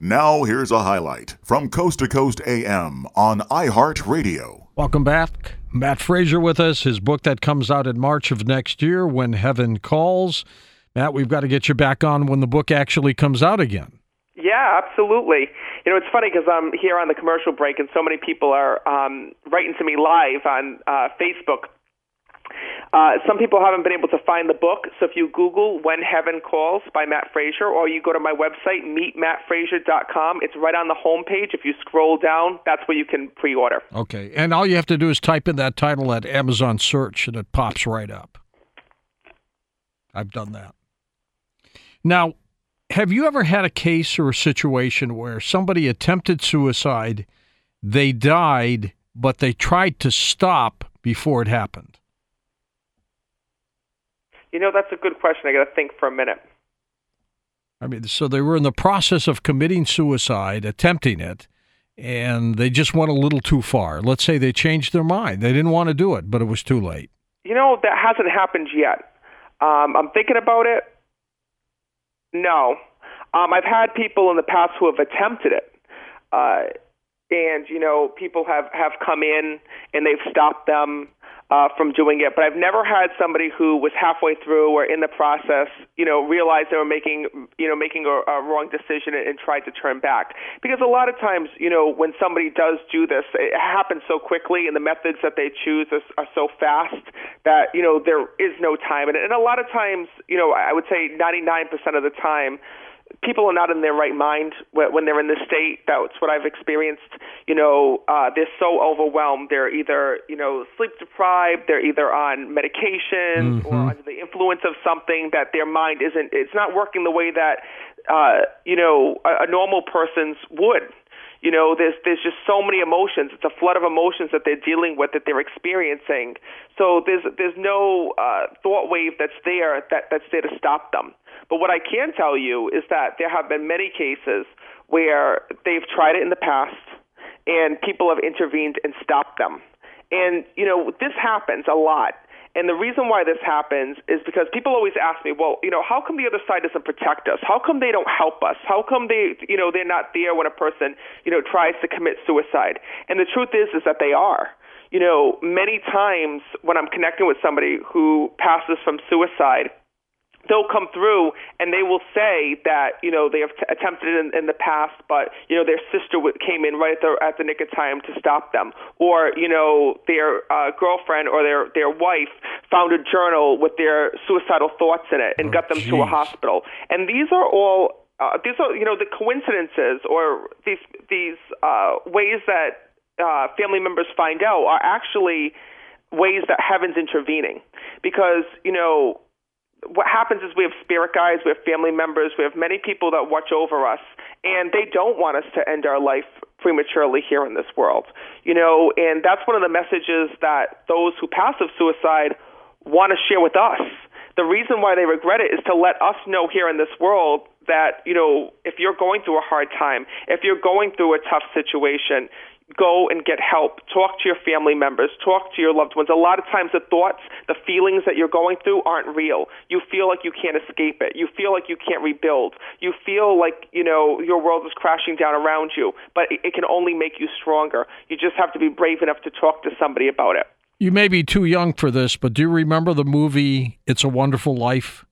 Now, here's a highlight from Coast to Coast AM on iHeartRadio. Welcome back. Matt Fraser with us. His book that comes out in March of next year, When Heaven Calls. Matt, we've got to get you back on when the book actually comes out again. Yeah, absolutely. You know, it's funny because I'm here on the commercial break, and so many people are um, writing to me live on uh, Facebook uh, some people haven't been able to find the book, so if you Google When Heaven Calls by Matt Fraser, or you go to my website, meetmattfraser.com, it's right on the homepage. If you scroll down, that's where you can pre order. Okay, and all you have to do is type in that title at Amazon search, and it pops right up. I've done that. Now, have you ever had a case or a situation where somebody attempted suicide, they died, but they tried to stop before it happened? You know, that's a good question. I got to think for a minute. I mean, so they were in the process of committing suicide, attempting it, and they just went a little too far. Let's say they changed their mind. They didn't want to do it, but it was too late. You know, that hasn't happened yet. Um, I'm thinking about it. No. Um, I've had people in the past who have attempted it. Uh, and, you know, people have, have come in and they've stopped them uh, from doing it. But I've never had somebody who was halfway through or in the process, you know, realize they were making, you know, making a, a wrong decision and, and tried to turn back. Because a lot of times, you know, when somebody does do this, it happens so quickly, and the methods that they choose are, are so fast that you know there is no time. And, and a lot of times, you know, I would say 99% of the time people are not in their right mind when they're in this state. That's what I've experienced. You know, uh, they're so overwhelmed. They're either, you know, sleep deprived. They're either on medication mm-hmm. or under the influence of something that their mind isn't. It's not working the way that, uh, you know, a, a normal person's would. You know, there's there's just so many emotions. It's a flood of emotions that they're dealing with that they're experiencing. So there's there's no uh, thought wave that's there that that's there to stop them. But what I can tell you is that there have been many cases where they've tried it in the past and people have intervened and stopped them. And, you know, this happens a lot. And the reason why this happens is because people always ask me, well, you know, how come the other side doesn't protect us? How come they don't help us? How come they, you know, they're not there when a person, you know, tries to commit suicide? And the truth is, is that they are. You know, many times when I'm connecting with somebody who passes from suicide, they'll come through and they will say that you know they have t- attempted it in, in the past, but you know their sister w- came in right at the at the nick of time to stop them, or you know their uh, girlfriend or their their wife found a journal with their suicidal thoughts in it and oh, got them geez. to a hospital, and these are all. Uh, these are, you know, the coincidences or these these uh, ways that uh, family members find out are actually ways that heaven's intervening because you know what happens is we have spirit guides, we have family members, we have many people that watch over us, and they don't want us to end our life prematurely here in this world. You know, and that's one of the messages that those who pass of suicide want to share with us. The reason why they regret it is to let us know here in this world that, you know, if you're going through a hard time, if you're going through a tough situation, go and get help. Talk to your family members. Talk to your loved ones. A lot of times, the thoughts, the feelings that you're going through aren't real. You feel like you can't escape it. You feel like you can't rebuild. You feel like you know your world is crashing down around you. But it, can only make you stronger. You just have to be brave enough to talk to somebody about it. You may be too young for this, but do you remember the movie "It's a Wonderful Life"?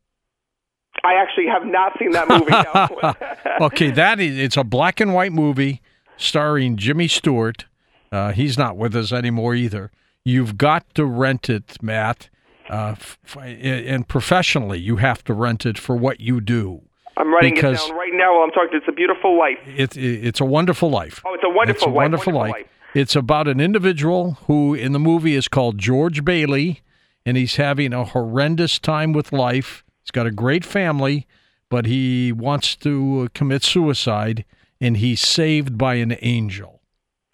I actually have not seen that movie. okay, that is it's a black and white movie starring Jimmy Stewart. Uh, he's not with us anymore either. You've got to rent it, Matt. Uh, f- and professionally, you have to rent it for what you do. I'm writing because it down right now while I'm talking. It's a beautiful life. It, it, it's a wonderful life. Oh, it's a wonderful, it's a life. wonderful, wonderful life. life. It's about an individual who, in the movie, is called George Bailey, and he's having a horrendous time with life. He's got a great family, but he wants to commit suicide and he's saved by an angel.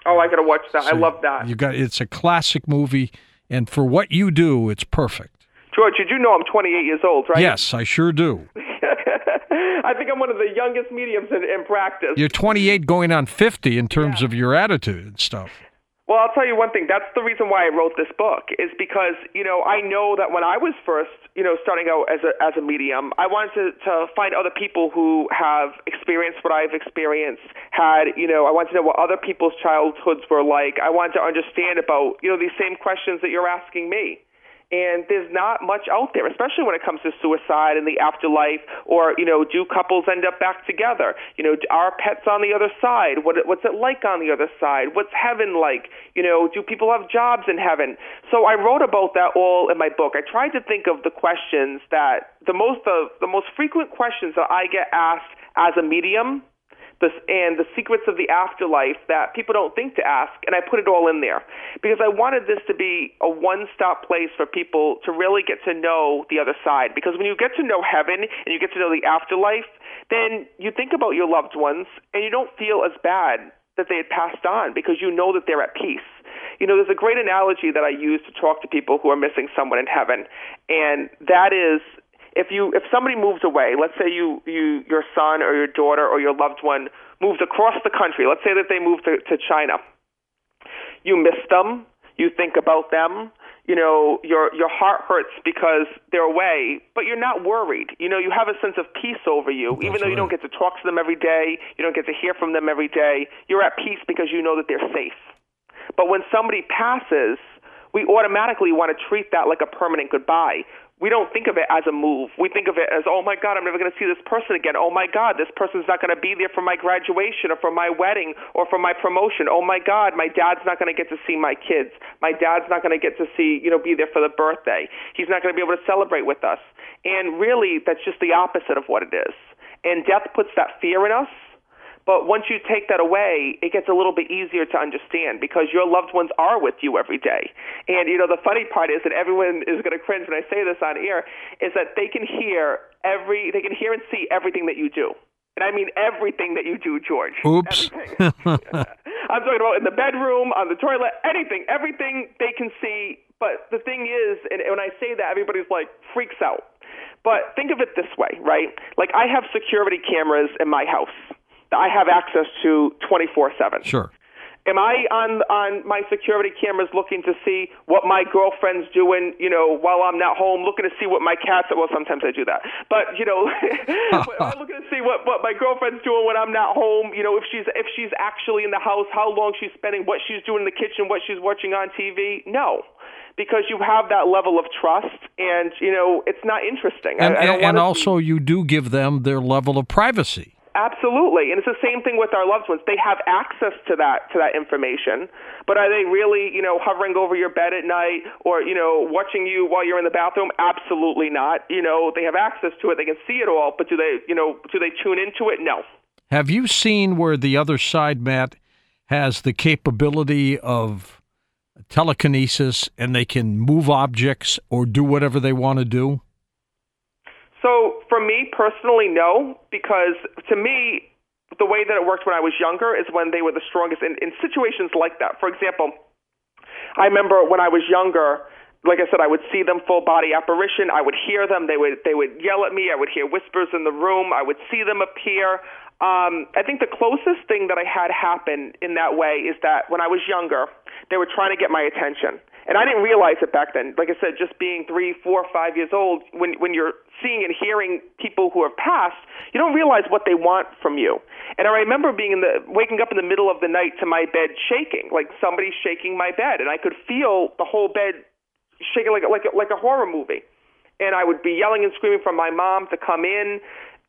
Oh, I gotta watch that. So I love that. You got it's a classic movie, and for what you do, it's perfect. George, did you know I'm 28 years old, right? Yes, I sure do. I think I'm one of the youngest mediums in, in practice. You're 28 going on 50 in terms yeah. of your attitude and stuff. Well, I'll tell you one thing. That's the reason why I wrote this book is because, you know, I know that when I was first you know, starting out as a as a medium, I wanted to, to find other people who have experienced what I've experienced. Had you know, I wanted to know what other people's childhoods were like. I wanted to understand about you know these same questions that you're asking me and there's not much out there, especially when it comes to suicide and the afterlife, or you know, do couples end up back together? You know, are pets on the other side? What what's it like on the other side? What's heaven like? You know, do people have jobs in heaven? So I wrote about that all in my book. I tried to think of the questions that the most of the most frequent questions that I get asked as a medium the, and the secrets of the afterlife that people don't think to ask, and I put it all in there because I wanted this to be a one-stop place for people to really get to know the other side. Because when you get to know heaven and you get to know the afterlife, then you think about your loved ones and you don't feel as bad that they had passed on because you know that they're at peace. You know, there's a great analogy that I use to talk to people who are missing someone in heaven, and that is if you if somebody moves away, let's say you you your son or your daughter or your loved one moves across the country. Let's say that they move to, to China. You miss them. You think about them. You know your your heart hurts because they're away, but you're not worried. You know you have a sense of peace over you, That's even though you don't get to talk to them every day. You don't get to hear from them every day. You're at peace because you know that they're safe. But when somebody passes, we automatically want to treat that like a permanent goodbye. We don't think of it as a move. We think of it as, oh my God, I'm never going to see this person again. Oh my God, this person's not going to be there for my graduation or for my wedding or for my promotion. Oh my God, my dad's not going to get to see my kids. My dad's not going to get to see, you know, be there for the birthday. He's not going to be able to celebrate with us. And really, that's just the opposite of what it is. And death puts that fear in us. But once you take that away, it gets a little bit easier to understand because your loved ones are with you every day. And you know, the funny part is that everyone is going to cringe when I say this on air is that they can hear every they can hear and see everything that you do. And I mean everything that you do, George. Oops. I'm talking about in the bedroom, on the toilet, anything, everything they can see. But the thing is, and when I say that, everybody's like freaks out. But think of it this way, right? Like I have security cameras in my house I have access to 24/7. Sure. Am I on on my security cameras looking to see what my girlfriend's doing, you know, while I'm not home, looking to see what my cat's well sometimes I do that. But, you know, I'm looking to see what what my girlfriend's doing when I'm not home, you know, if she's if she's actually in the house, how long she's spending, what she's doing in the kitchen, what she's watching on TV? No. Because you have that level of trust, and you know it's not interesting. And, I, I and, and also, you do give them their level of privacy. Absolutely, and it's the same thing with our loved ones. They have access to that to that information, but are they really, you know, hovering over your bed at night or you know watching you while you're in the bathroom? Absolutely not. You know, they have access to it. They can see it all, but do they, you know, do they tune into it? No. Have you seen where the other side, Matt, has the capability of telekinesis and they can move objects or do whatever they want to do? So me personally, no, because to me, the way that it worked when I was younger is when they were the strongest in, in situations like that. For example, I remember when I was younger, like I said, I would see them full body apparition. I would hear them. They would they would yell at me. I would hear whispers in the room. I would see them appear. Um, I think the closest thing that I had happen in that way is that when I was younger, they were trying to get my attention. And I didn't realize it back then. Like I said, just being three, four, five years old, when when you're seeing and hearing people who have passed, you don't realize what they want from you. And I remember being in the waking up in the middle of the night to my bed shaking, like somebody shaking my bed, and I could feel the whole bed shaking like like like a horror movie. And I would be yelling and screaming for my mom to come in.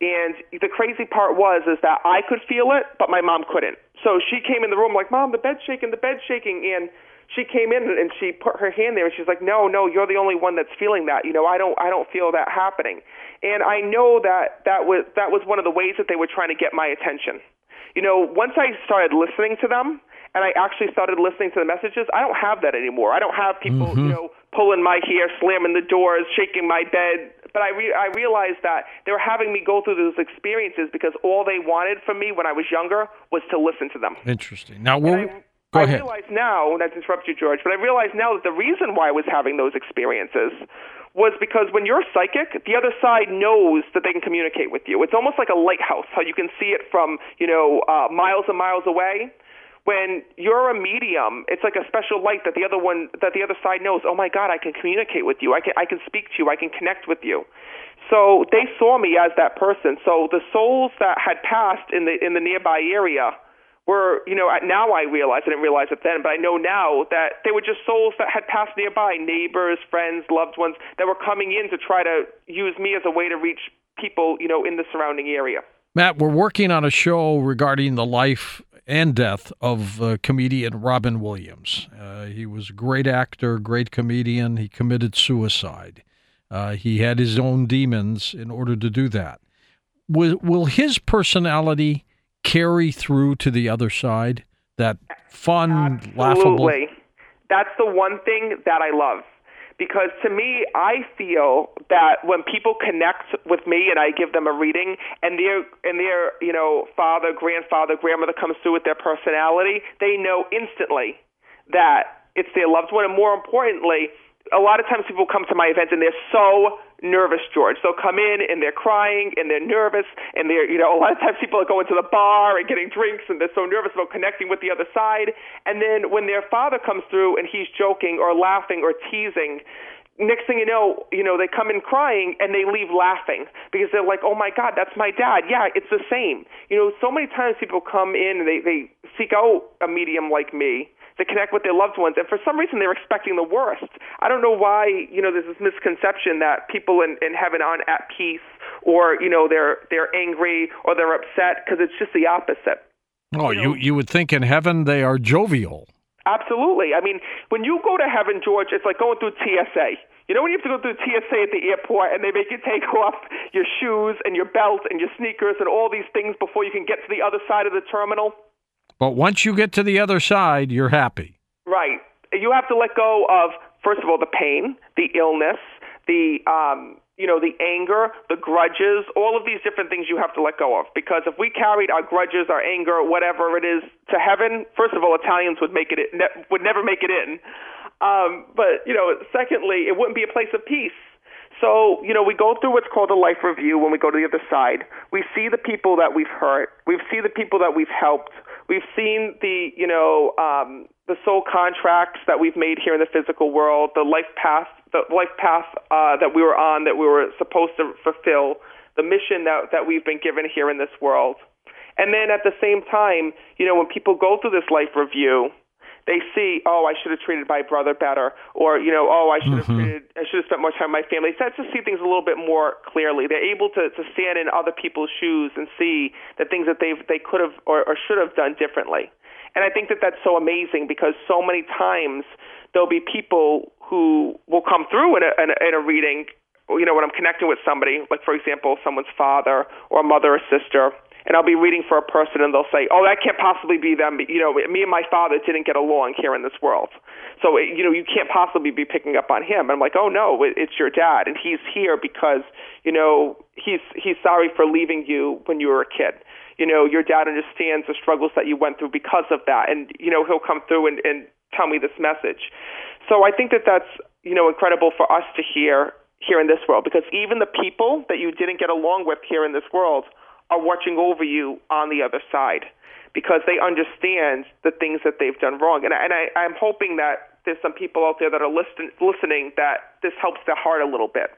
And the crazy part was is that I could feel it, but my mom couldn't. So she came in the room like, "Mom, the bed's shaking, the bed's shaking," and she came in and she put her hand there and she's like, "No, no, you're the only one that's feeling that. You know, I don't I don't feel that happening." And I know that that was that was one of the ways that they were trying to get my attention. You know, once I started listening to them and I actually started listening to the messages, I don't have that anymore. I don't have people, you mm-hmm. know, pulling my hair, slamming the doors, shaking my bed. But I re- I realized that they were having me go through those experiences because all they wanted from me when I was younger was to listen to them. Interesting. Now, I, go I ahead. realize now, not to interrupt you, George, but I realize now that the reason why I was having those experiences was because when you're psychic, the other side knows that they can communicate with you. It's almost like a lighthouse, how you can see it from, you know, uh, miles and miles away. when you're a medium, it's like a special light that the other one that the other side knows. Oh my God, I can communicate with you. I can I can speak to you. I can connect with you. So they saw me as that person. So the souls that had passed in the in the nearby area were, you know, now I realize I didn't realize it then, but I know now that they were just souls that had passed nearby, neighbors, friends, loved ones that were coming in to try to use me as a way to reach people, you know, in the surrounding area. Matt, we're working on a show regarding the life and death of uh, comedian Robin Williams. Uh, he was a great actor, great comedian. He committed suicide. Uh, he had his own demons in order to do that. Will, will his personality carry through to the other side? That fun, Absolutely. laughable. That's the one thing that I love because to me, I feel that when people connect with me and I give them a reading, and their and their you know father, grandfather, grandmother comes through with their personality, they know instantly that it's their loved one, and more importantly, a lot of times people come to my events and they're so nervous, George. They'll come in and they're crying and they're nervous and they're, you know, a lot of times people are going to the bar and getting drinks and they're so nervous about connecting with the other side. And then when their father comes through and he's joking or laughing or teasing, next thing you know, you know, they come in crying and they leave laughing because they're like, "Oh my God, that's my dad." Yeah, it's the same. You know, so many times people come in and they they seek out a medium like me to connect with their loved ones, and for some reason they're expecting the worst. I don't know why. You know, there's this misconception that people in in heaven aren't at peace, or you know, they're they're angry or they're upset because it's just the opposite. Oh, you you would think in heaven they are jovial. Absolutely. I mean, when you go to heaven, George, it's like going through TSA. You know when you have to go through TSA at the airport and they make you take off your shoes and your belt and your sneakers and all these things before you can get to the other side of the terminal? But once you get to the other side, you're happy. Right. You have to let go of, first of all, the pain, the illness, the um, you know, the anger, the grudges, all of these different things you have to let go of. Because if we carried our grudges, our anger, whatever it is, to heaven, first of all, Italians would make it would never make it in. Um, but you know, secondly, it wouldn't be a place of peace. So, you know, we go through what's called a life review when we go to the other side. We see the people that we've hurt. We see the people that we've helped. We've seen the, you know, um, the soul contracts that we've made here in the physical world, the life path, the life path uh, that we were on, that we were supposed to fulfill, the mission that that we've been given here in this world. And then at the same time, you know, when people go through this life review, they see, oh, I should have treated my brother better, or you know, oh, I should have Mhm. treated, I should have spent more time with my family. They start to see things a little bit more clearly. They're able to to stand in other people's shoes and see the things that they they could have or, or should have done differently. And I think that that's so amazing because so many times there'll be people who will come through in a, in a, in a reading, you know, when I'm connecting with somebody, like for example, someone's father or mother or sister, and I'll be reading for a person and they'll say, "Oh, that can't possibly be them." You know, me and my father didn't get along here in this world, so you know, you can't possibly be picking up on him. And I'm like, "Oh no, it, it's your dad, and he's here because you know he's he's sorry for leaving you when you were a kid." You know, your dad understands the struggles that you went through because of that, and you know he'll come through and, and tell me this message. So I think that that's you know incredible for us to hear here in this world because even the people that you didn't get along with here in this world are watching over you on the other side because they understand the things that they've done wrong. And, I, and I, I'm hoping that there's some people out there that are listen, listening that this helps their heart a little bit.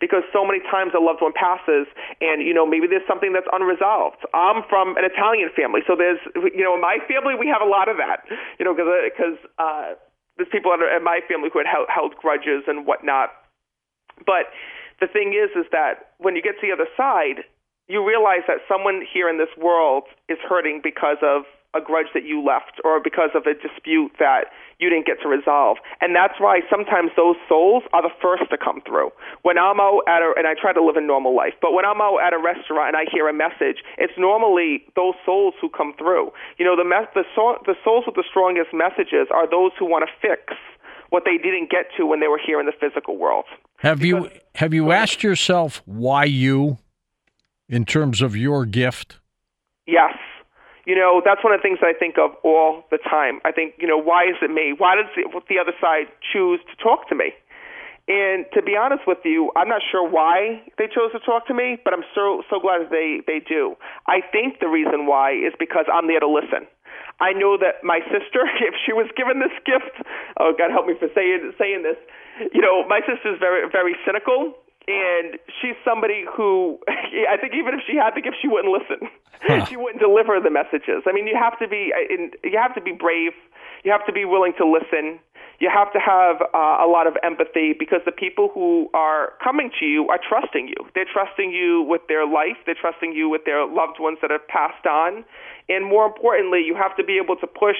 Because so many times a loved one passes, and you know maybe there's something that's unresolved. I'm from an Italian family, so there's you know in my family we have a lot of that. You know because because uh, there's people in my family who had held, held grudges and whatnot. But the thing is, is that when you get to the other side, you realize that someone here in this world is hurting because of a grudge that you left or because of a dispute that you didn't get to resolve. And that's why sometimes those souls are the first to come through. When I'm out at a, and I try to live a normal life, but when I'm out at a restaurant and I hear a message, it's normally those souls who come through. You know, the, mes- the, soul, the souls with the strongest messages are those who want to fix what they didn't get to when they were here in the physical world. Have you have you asked yourself why you, in terms of your gift? Yes. You know, that's one of the things I think of all the time. I think, you know, why is it me? Why does the, the other side choose to talk to me? And to be honest with you, I'm not sure why they chose to talk to me, but I'm so so glad they they do. I think the reason why is because I'm there to listen. I know that my sister, if she was given this gift, oh God help me for saying saying this, you know, my sister's very very cynical, and she's somebody who I think even if she had the gift, she wouldn't listen. Huh. She wouldn't deliver the messages. I mean, you have to be you have to be brave. You have to be willing to listen you have to have uh, a lot of empathy because the people who are coming to you are trusting you. They're trusting you with their life, they're trusting you with their loved ones that have passed on. And more importantly, you have to be able to push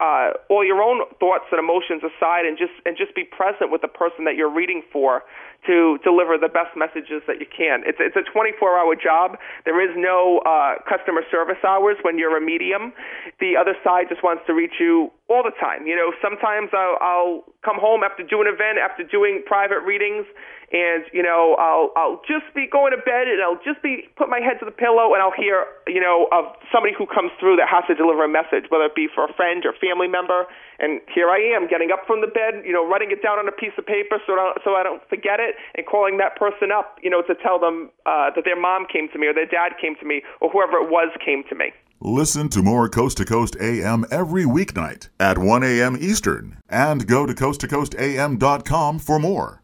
uh, all your own thoughts and emotions aside and just and just be present with the person that you're reading for to deliver the best messages that you can. It's it's a 24-hour job. There is no uh, customer service hours when you're a medium. The other side just wants to reach you all the time. You know, sometimes I'll, I'll come home after doing an event, after doing private readings, and you know I'll I'll just be going to bed and I'll just be put my head to the pillow and I'll hear you know of somebody who comes through that has to deliver a message, whether it be for a friend or family member. And here I am, getting up from the bed, you know, writing it down on a piece of paper so so I don't forget it, and calling that person up, you know, to tell them uh, that their mom came to me or their dad came to me or whoever it was came to me. Listen to more Coast to Coast AM every weeknight at 1 a.m. Eastern and go to coasttocoastam.com for more.